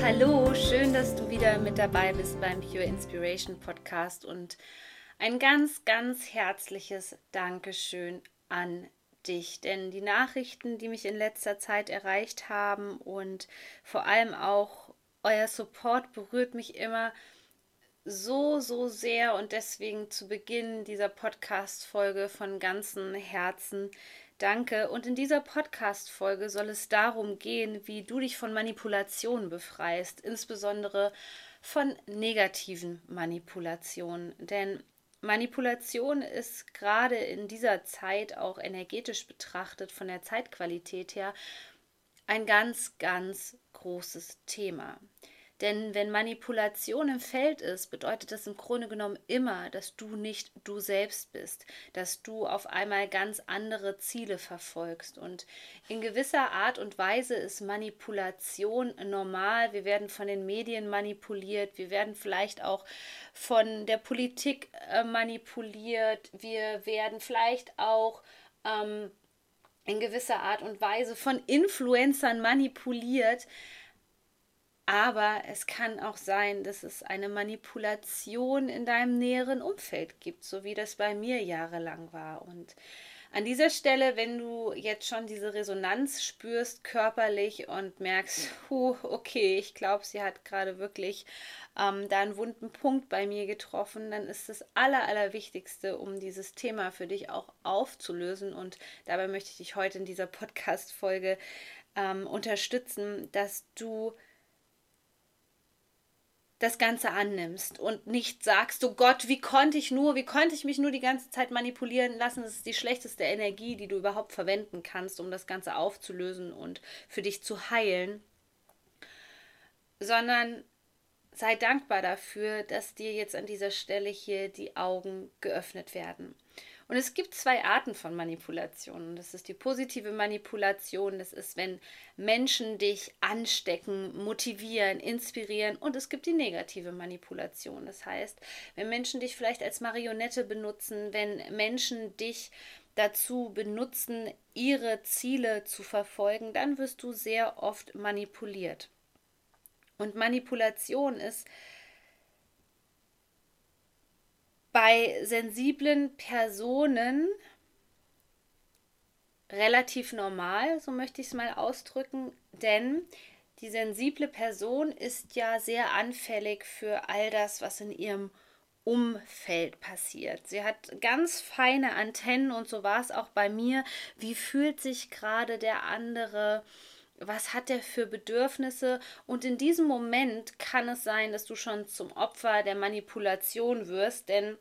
Hallo, schön, dass du wieder mit dabei bist beim Pure Inspiration Podcast und ein ganz, ganz herzliches Dankeschön an dich, denn die Nachrichten, die mich in letzter Zeit erreicht haben und vor allem auch euer Support berührt mich immer so, so sehr. Und deswegen zu Beginn dieser Podcast-Folge von ganzem Herzen Danke. Und in dieser Podcast-Folge soll es darum gehen, wie du dich von Manipulationen befreist, insbesondere von negativen Manipulationen. Denn Manipulation ist gerade in dieser Zeit auch energetisch betrachtet, von der Zeitqualität her, ein ganz, ganz großes Thema. Denn wenn Manipulation im Feld ist, bedeutet das im Grunde genommen immer, dass du nicht du selbst bist, dass du auf einmal ganz andere Ziele verfolgst. Und in gewisser Art und Weise ist Manipulation normal. Wir werden von den Medien manipuliert, wir werden vielleicht auch von der Politik äh, manipuliert, wir werden vielleicht auch ähm, in gewisser Art und Weise von Influencern manipuliert. Aber es kann auch sein, dass es eine Manipulation in deinem näheren Umfeld gibt, so wie das bei mir jahrelang war. Und an dieser Stelle, wenn du jetzt schon diese Resonanz spürst körperlich und merkst, huh, okay, ich glaube, sie hat gerade wirklich ähm, da einen wunden Punkt bei mir getroffen, dann ist das Aller, Allerwichtigste, um dieses Thema für dich auch aufzulösen. Und dabei möchte ich dich heute in dieser Podcast-Folge ähm, unterstützen, dass du das Ganze annimmst und nicht sagst, oh Gott, wie konnte ich nur, wie konnte ich mich nur die ganze Zeit manipulieren lassen? Das ist die schlechteste Energie, die du überhaupt verwenden kannst, um das Ganze aufzulösen und für dich zu heilen. Sondern sei dankbar dafür, dass dir jetzt an dieser Stelle hier die Augen geöffnet werden. Und es gibt zwei Arten von Manipulationen. Das ist die positive Manipulation. Das ist, wenn Menschen dich anstecken, motivieren, inspirieren. Und es gibt die negative Manipulation. Das heißt, wenn Menschen dich vielleicht als Marionette benutzen, wenn Menschen dich dazu benutzen, ihre Ziele zu verfolgen, dann wirst du sehr oft manipuliert. Und Manipulation ist bei sensiblen Personen relativ normal, so möchte ich es mal ausdrücken, denn die sensible Person ist ja sehr anfällig für all das, was in ihrem Umfeld passiert. Sie hat ganz feine Antennen und so war es auch bei mir. Wie fühlt sich gerade der andere? Was hat er für Bedürfnisse und in diesem Moment kann es sein, dass du schon zum Opfer der Manipulation wirst, denn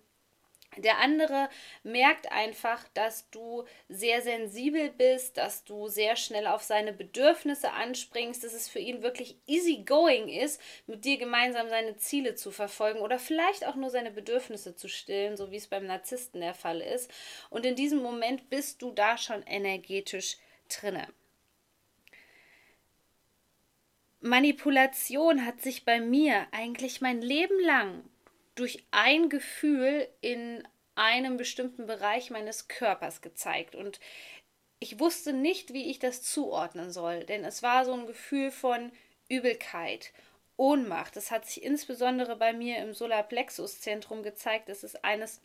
der andere merkt einfach, dass du sehr sensibel bist, dass du sehr schnell auf seine Bedürfnisse anspringst, dass es für ihn wirklich easy going ist, mit dir gemeinsam seine Ziele zu verfolgen oder vielleicht auch nur seine Bedürfnisse zu stillen, so wie es beim Narzissten der Fall ist. Und in diesem Moment bist du da schon energetisch drinne. Manipulation hat sich bei mir eigentlich mein Leben lang durch ein Gefühl in einem bestimmten Bereich meines Körpers gezeigt. Und ich wusste nicht, wie ich das zuordnen soll, denn es war so ein Gefühl von Übelkeit, Ohnmacht. Das hat sich insbesondere bei mir im Solarplexus-Zentrum gezeigt. Das ist eines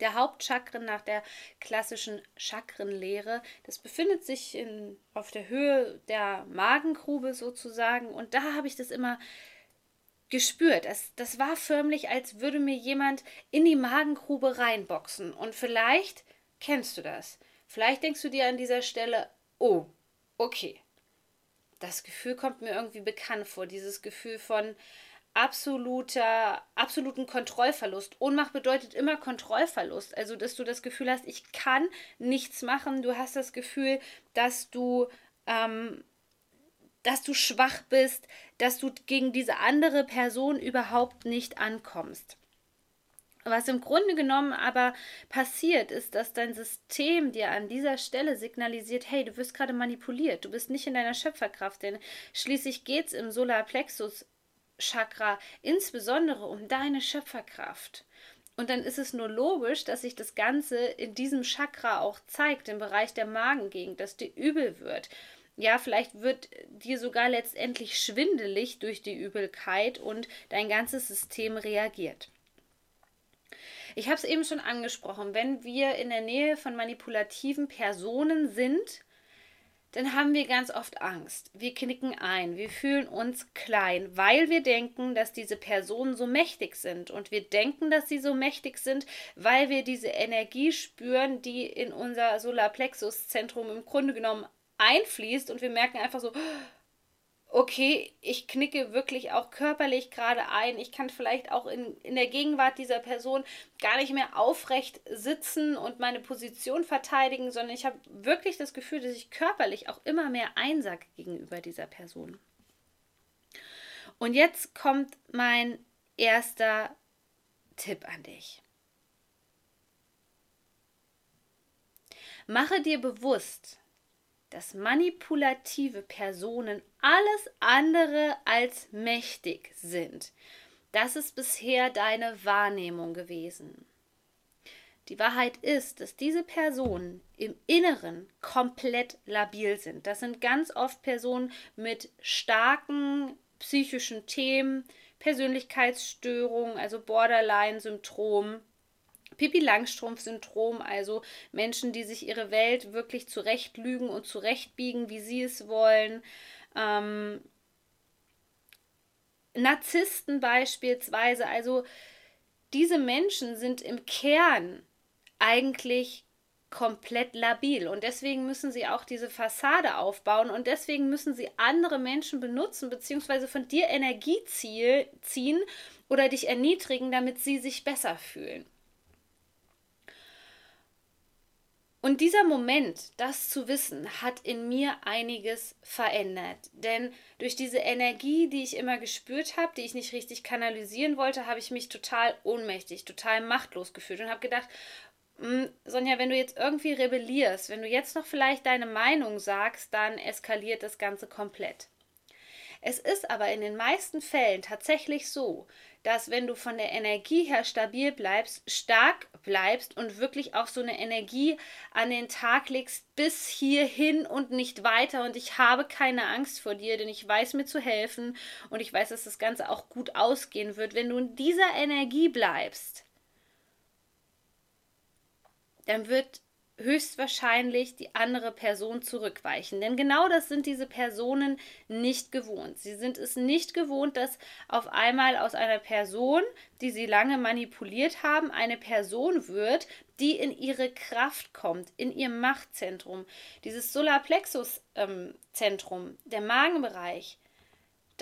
der Hauptchakren nach der klassischen Chakrenlehre. Das befindet sich in, auf der Höhe der Magengrube sozusagen. Und da habe ich das immer gespürt. Das, das war förmlich, als würde mir jemand in die Magengrube reinboxen. Und vielleicht kennst du das. Vielleicht denkst du dir an dieser Stelle, oh, okay. Das Gefühl kommt mir irgendwie bekannt vor. Dieses Gefühl von, absoluter, absoluten Kontrollverlust. Ohnmacht bedeutet immer Kontrollverlust. Also, dass du das Gefühl hast, ich kann nichts machen. Du hast das Gefühl, dass du, ähm, dass du schwach bist, dass du gegen diese andere Person überhaupt nicht ankommst. Was im Grunde genommen aber passiert, ist, dass dein System dir an dieser Stelle signalisiert, hey, du wirst gerade manipuliert, du bist nicht in deiner Schöpferkraft, denn schließlich geht es im Solarplexus Chakra insbesondere um deine Schöpferkraft. Und dann ist es nur logisch, dass sich das Ganze in diesem Chakra auch zeigt, im Bereich der Magengegend, dass dir übel wird. Ja, vielleicht wird dir sogar letztendlich schwindelig durch die Übelkeit und dein ganzes System reagiert. Ich habe es eben schon angesprochen, wenn wir in der Nähe von manipulativen Personen sind, dann haben wir ganz oft Angst. Wir knicken ein, wir fühlen uns klein, weil wir denken, dass diese Personen so mächtig sind. Und wir denken, dass sie so mächtig sind, weil wir diese Energie spüren, die in unser Solarplexus-Zentrum im Grunde genommen einfließt. Und wir merken einfach so, okay, ich knicke wirklich auch körperlich gerade ein. Ich kann vielleicht auch in, in der Gegenwart dieser Person gar nicht mehr aufrecht sitzen und meine Position verteidigen, sondern ich habe wirklich das Gefühl, dass ich körperlich auch immer mehr einsacke gegenüber dieser Person. Und jetzt kommt mein erster Tipp an dich. Mache dir bewusst, dass manipulative Personen alles andere als mächtig sind. Das ist bisher deine Wahrnehmung gewesen. Die Wahrheit ist, dass diese Personen im Inneren komplett labil sind. Das sind ganz oft Personen mit starken psychischen Themen, Persönlichkeitsstörungen, also Borderline-Syndrom, Pippi Langstrumpf-Syndrom, also Menschen, die sich ihre Welt wirklich zurechtlügen und zurechtbiegen, wie sie es wollen. Ähm, Narzissten beispielsweise, also diese Menschen sind im Kern eigentlich komplett labil und deswegen müssen sie auch diese Fassade aufbauen und deswegen müssen sie andere Menschen benutzen beziehungsweise von dir Energie ziehen oder dich erniedrigen, damit sie sich besser fühlen. Und dieser Moment, das zu wissen, hat in mir einiges verändert. Denn durch diese Energie, die ich immer gespürt habe, die ich nicht richtig kanalisieren wollte, habe ich mich total ohnmächtig, total machtlos gefühlt und habe gedacht, hm, Sonja, wenn du jetzt irgendwie rebellierst, wenn du jetzt noch vielleicht deine Meinung sagst, dann eskaliert das Ganze komplett. Es ist aber in den meisten Fällen tatsächlich so, dass wenn du von der Energie her stabil bleibst, stark bleibst und wirklich auch so eine Energie an den Tag legst bis hierhin und nicht weiter und ich habe keine Angst vor dir, denn ich weiß mir zu helfen und ich weiß, dass das Ganze auch gut ausgehen wird. Wenn du in dieser Energie bleibst, dann wird höchstwahrscheinlich die andere Person zurückweichen. Denn genau das sind diese Personen nicht gewohnt. Sie sind es nicht gewohnt, dass auf einmal aus einer Person, die sie lange manipuliert haben, eine Person wird, die in ihre Kraft kommt, in ihr Machtzentrum. Dieses Solarplexus-Zentrum, ähm, der Magenbereich,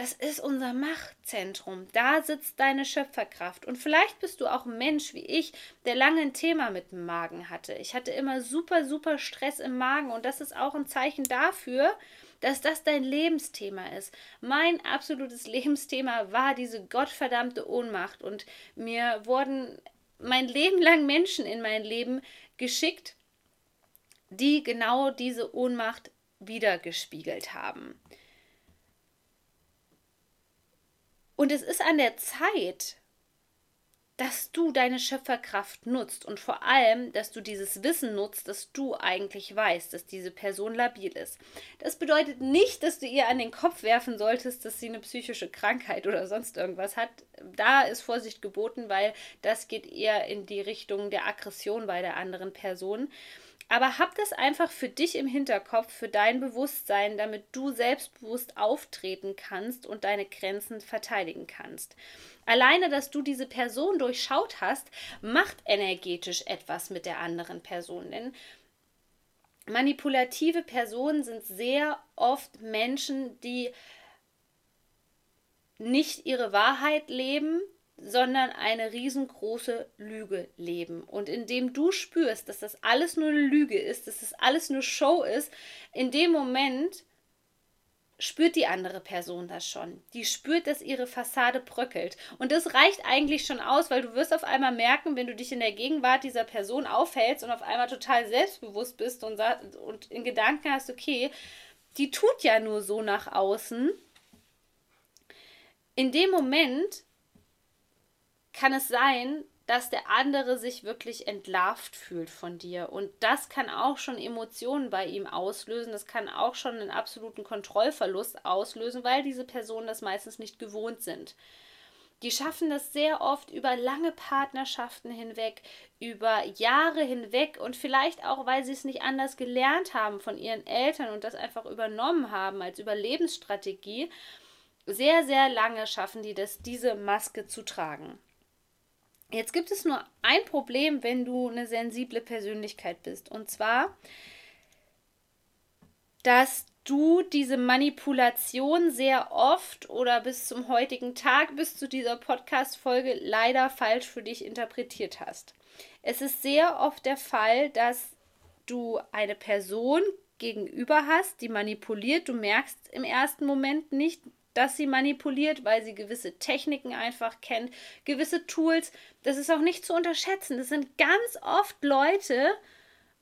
das ist unser Machtzentrum. Da sitzt deine Schöpferkraft. Und vielleicht bist du auch ein Mensch wie ich, der lange ein Thema mit dem Magen hatte. Ich hatte immer super, super Stress im Magen. Und das ist auch ein Zeichen dafür, dass das dein Lebensthema ist. Mein absolutes Lebensthema war diese gottverdammte Ohnmacht. Und mir wurden mein Leben lang Menschen in mein Leben geschickt, die genau diese Ohnmacht wiedergespiegelt haben. Und es ist an der Zeit, dass du deine Schöpferkraft nutzt und vor allem, dass du dieses Wissen nutzt, dass du eigentlich weißt, dass diese Person labil ist. Das bedeutet nicht, dass du ihr an den Kopf werfen solltest, dass sie eine psychische Krankheit oder sonst irgendwas hat. Da ist Vorsicht geboten, weil das geht eher in die Richtung der Aggression bei der anderen Person. Aber hab das einfach für dich im Hinterkopf, für dein Bewusstsein, damit du selbstbewusst auftreten kannst und deine Grenzen verteidigen kannst. Alleine, dass du diese Person durchschaut hast, macht energetisch etwas mit der anderen Person. Denn manipulative Personen sind sehr oft Menschen, die nicht ihre Wahrheit leben, sondern eine riesengroße Lüge leben. Und indem du spürst, dass das alles nur eine Lüge ist, dass das alles nur Show ist, in dem Moment spürt die andere Person das schon. Die spürt, dass ihre Fassade bröckelt. Und das reicht eigentlich schon aus, weil du wirst auf einmal merken, wenn du dich in der Gegenwart dieser Person aufhältst und auf einmal total selbstbewusst bist und, und in Gedanken hast, okay, die tut ja nur so nach außen. In dem Moment kann es sein, dass der andere sich wirklich entlarvt fühlt von dir. Und das kann auch schon Emotionen bei ihm auslösen. Das kann auch schon einen absoluten Kontrollverlust auslösen, weil diese Personen das meistens nicht gewohnt sind. Die schaffen das sehr oft über lange Partnerschaften hinweg, über Jahre hinweg und vielleicht auch, weil sie es nicht anders gelernt haben von ihren Eltern und das einfach übernommen haben als Überlebensstrategie. Sehr, sehr lange schaffen die das, diese Maske zu tragen. Jetzt gibt es nur ein Problem, wenn du eine sensible Persönlichkeit bist. Und zwar, dass du diese Manipulation sehr oft oder bis zum heutigen Tag, bis zu dieser Podcast-Folge leider falsch für dich interpretiert hast. Es ist sehr oft der Fall, dass du eine Person gegenüber hast, die manipuliert. Du merkst im ersten Moment nicht, dass sie manipuliert, weil sie gewisse Techniken einfach kennt, gewisse Tools. Das ist auch nicht zu unterschätzen. Das sind ganz oft Leute,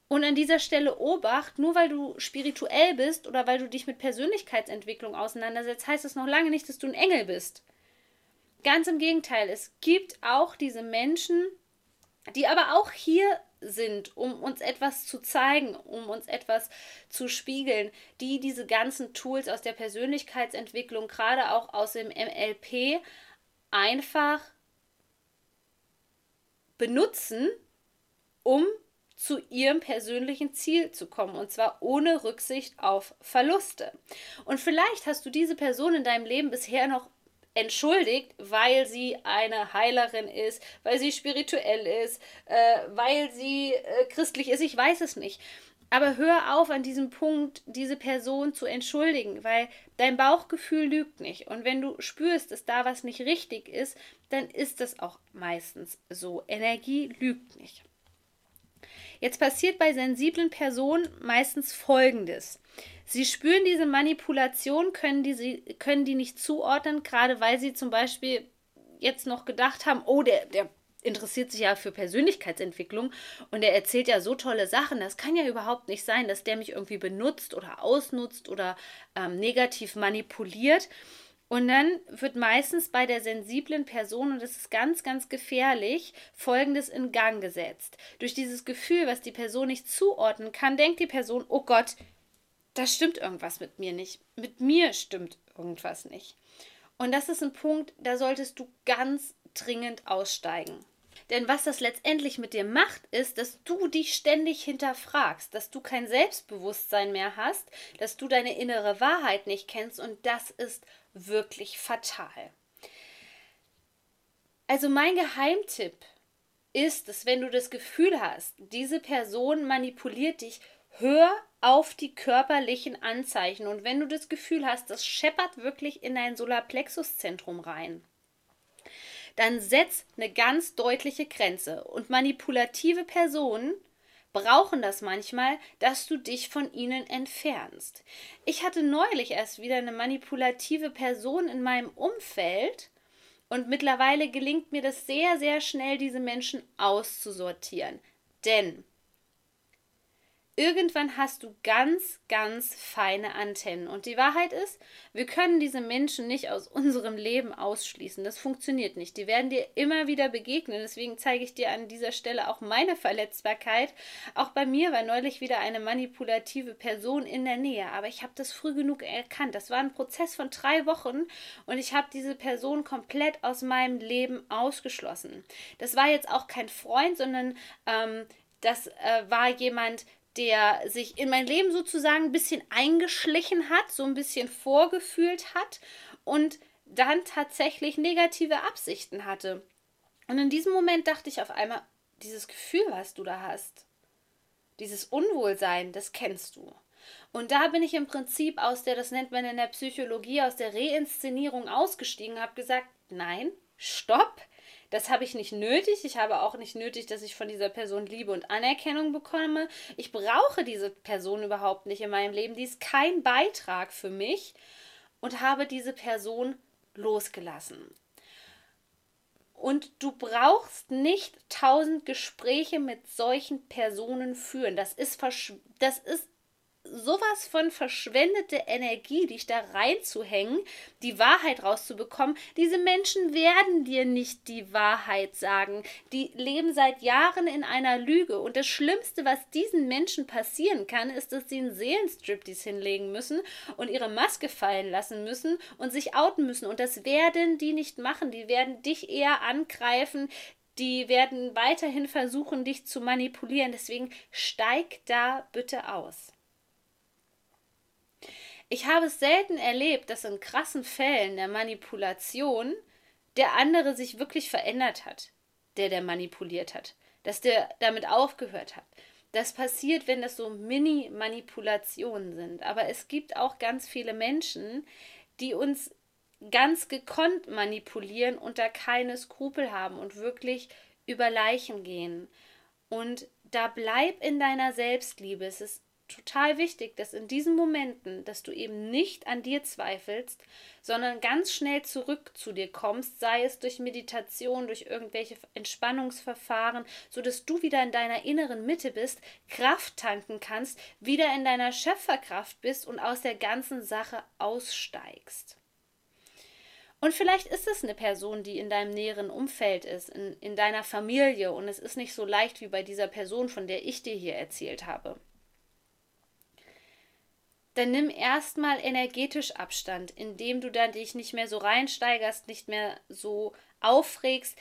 und an dieser Stelle Obacht, nur weil du spirituell bist oder weil du dich mit Persönlichkeitsentwicklung auseinandersetzt, heißt das noch lange nicht, dass du ein Engel bist. Ganz im Gegenteil, es gibt auch diese Menschen, die aber auch hier sind, um uns etwas zu zeigen, um uns etwas zu spiegeln, die diese ganzen Tools aus der Persönlichkeitsentwicklung, gerade auch aus dem MLP, einfach benutzen, um zu ihrem persönlichen Ziel zu kommen und zwar ohne Rücksicht auf Verluste. Und vielleicht hast du diese Person in deinem Leben bisher noch entschuldigt, weil sie eine Heilerin ist, weil sie spirituell ist, äh, weil sie äh, christlich ist, ich weiß es nicht. Aber hör auf, an diesem Punkt diese Person zu entschuldigen, weil dein Bauchgefühl lügt nicht. Und wenn du spürst, dass da was nicht richtig ist, dann ist das auch meistens so. Energie lügt nicht. Jetzt passiert bei sensiblen Personen meistens Folgendes. Sie spüren diese Manipulation, können die, sie, können die nicht zuordnen, gerade weil sie zum Beispiel jetzt noch gedacht haben, oh, der, der interessiert sich ja für Persönlichkeitsentwicklung und er erzählt ja so tolle Sachen. Das kann ja überhaupt nicht sein, dass der mich irgendwie benutzt oder ausnutzt oder ähm, negativ manipuliert. Und dann wird meistens bei der sensiblen Person, und das ist ganz, ganz gefährlich, Folgendes in Gang gesetzt. Durch dieses Gefühl, was die Person nicht zuordnen kann, denkt die Person, oh Gott, da stimmt irgendwas mit mir nicht. Mit mir stimmt irgendwas nicht. Und das ist ein Punkt, da solltest du ganz dringend aussteigen. Denn was das letztendlich mit dir macht, ist, dass du dich ständig hinterfragst, dass du kein Selbstbewusstsein mehr hast, dass du deine innere Wahrheit nicht kennst und das ist wirklich fatal. Also mein Geheimtipp ist dass wenn du das Gefühl hast, diese Person manipuliert dich, hör auf die körperlichen Anzeichen. Und wenn du das Gefühl hast, das scheppert wirklich in dein Solarplexuszentrum rein, dann setz eine ganz deutliche Grenze. Und manipulative Personen brauchen das manchmal, dass du dich von ihnen entfernst. Ich hatte neulich erst wieder eine manipulative Person in meinem Umfeld und mittlerweile gelingt mir das sehr, sehr schnell, diese Menschen auszusortieren. Denn irgendwann hast du ganz, ganz feine Antennen. Und die Wahrheit ist, wir können diese Menschen nicht aus unserem Leben ausschließen. Das funktioniert nicht. Die werden dir immer wieder begegnen. Deswegen zeige ich dir an dieser Stelle auch meine Verletzbarkeit. Auch bei mir war neulich wieder eine manipulative Person in der Nähe. Aber ich habe das früh genug erkannt. Das war ein Prozess von drei Wochen und ich habe diese Person komplett aus meinem Leben ausgeschlossen. Das war jetzt auch kein Freund, sondern ähm, das äh, war jemand, der sich in mein Leben sozusagen ein bisschen eingeschlichen hat, so ein bisschen vorgefühlt hat und dann tatsächlich negative Absichten hatte. Und in diesem Moment dachte ich auf einmal, dieses Gefühl, was du da hast, dieses Unwohlsein, das kennst du. Und da bin ich im Prinzip aus der, das nennt man in der Psychologie, aus der Reinszenierung ausgestiegen, habe gesagt, nein, stopp, das habe ich nicht nötig. Ich habe auch nicht nötig, dass ich von dieser Person Liebe und Anerkennung bekomme. Ich brauche diese Person überhaupt nicht in meinem Leben. Die ist kein Beitrag für mich. und habe diese Person losgelassen. Und du brauchst nicht tausend Gespräche mit solchen Personen führen. Das ist, das ist sowas von verschwendete Energie, dich da reinzuhängen, die Wahrheit rauszubekommen. Diese Menschen werden dir nicht die Wahrheit sagen. Die leben seit Jahren in einer Lüge. Und das Schlimmste, was diesen Menschen passieren kann, ist, dass sie einen Seelenstriptease hinlegen müssen und ihre Maske fallen lassen müssen und sich outen müssen. Und das werden die nicht machen. Die werden dich eher angreifen, die werden weiterhin versuchen, dich zu manipulieren. Deswegen steig da bitte aus. Ich habe es selten erlebt, dass in krassen Fällen der Manipulation der andere sich wirklich verändert hat, der der manipuliert hat, dass der damit aufgehört hat. Das passiert, wenn das so Mini-Manipulationen sind. Aber es gibt auch ganz viele Menschen, die uns ganz gekonnt manipulieren und da keine Skrupel haben und wirklich über Leichen gehen. Und da bleib in deiner Selbstliebe. Es ist total wichtig, dass in diesen Momenten, dass du eben nicht an dir zweifelst, sondern ganz schnell zurück zu dir kommst, sei es durch Meditation, durch irgendwelche Entspannungsverfahren, so dass du wieder in deiner inneren Mitte bist, Kraft tanken kannst, wieder in deiner Schöpferkraft bist und aus der ganzen Sache aussteigst. Und vielleicht ist es eine Person, die in deinem näheren Umfeld ist, in, in deiner Familie, und es ist nicht so leicht wie bei dieser Person, von der ich dir hier erzählt habe dann nimm erstmal energetisch Abstand, indem du dann dich nicht mehr so reinsteigerst, nicht mehr so aufregst.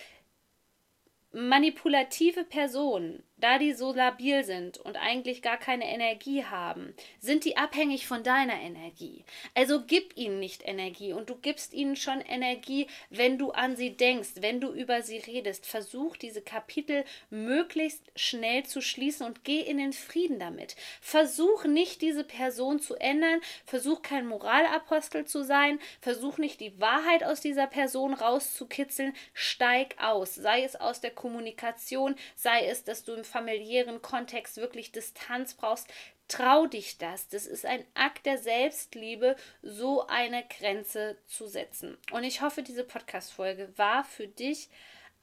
Manipulative Personen da die so labil sind und eigentlich gar keine Energie haben, sind die abhängig von deiner Energie. Also gib ihnen nicht Energie und du gibst ihnen schon Energie, wenn du an sie denkst, wenn du über sie redest. Versuch diese Kapitel möglichst schnell zu schließen und geh in den Frieden damit. Versuch nicht diese Person zu ändern, versuch kein Moralapostel zu sein, versuch nicht die Wahrheit aus dieser Person rauszukitzeln, steig aus, sei es aus der Kommunikation, sei es, dass du im familiären Kontext wirklich Distanz brauchst, trau dich das. Das ist ein Akt der Selbstliebe, so eine Grenze zu setzen. Und ich hoffe, diese Podcast-Folge war für dich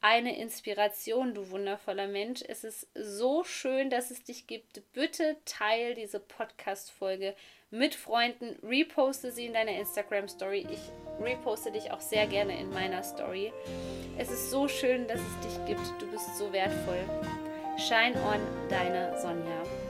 eine Inspiration, du wundervoller Mensch. Es ist so schön, dass es dich gibt. Bitte teile diese Podcast-Folge mit Freunden, reposte sie in deiner Instagram Story. Ich reposte dich auch sehr gerne in meiner Story. Es ist so schön, dass es dich gibt. Du bist so wertvoll. Shine on, deine Sonja.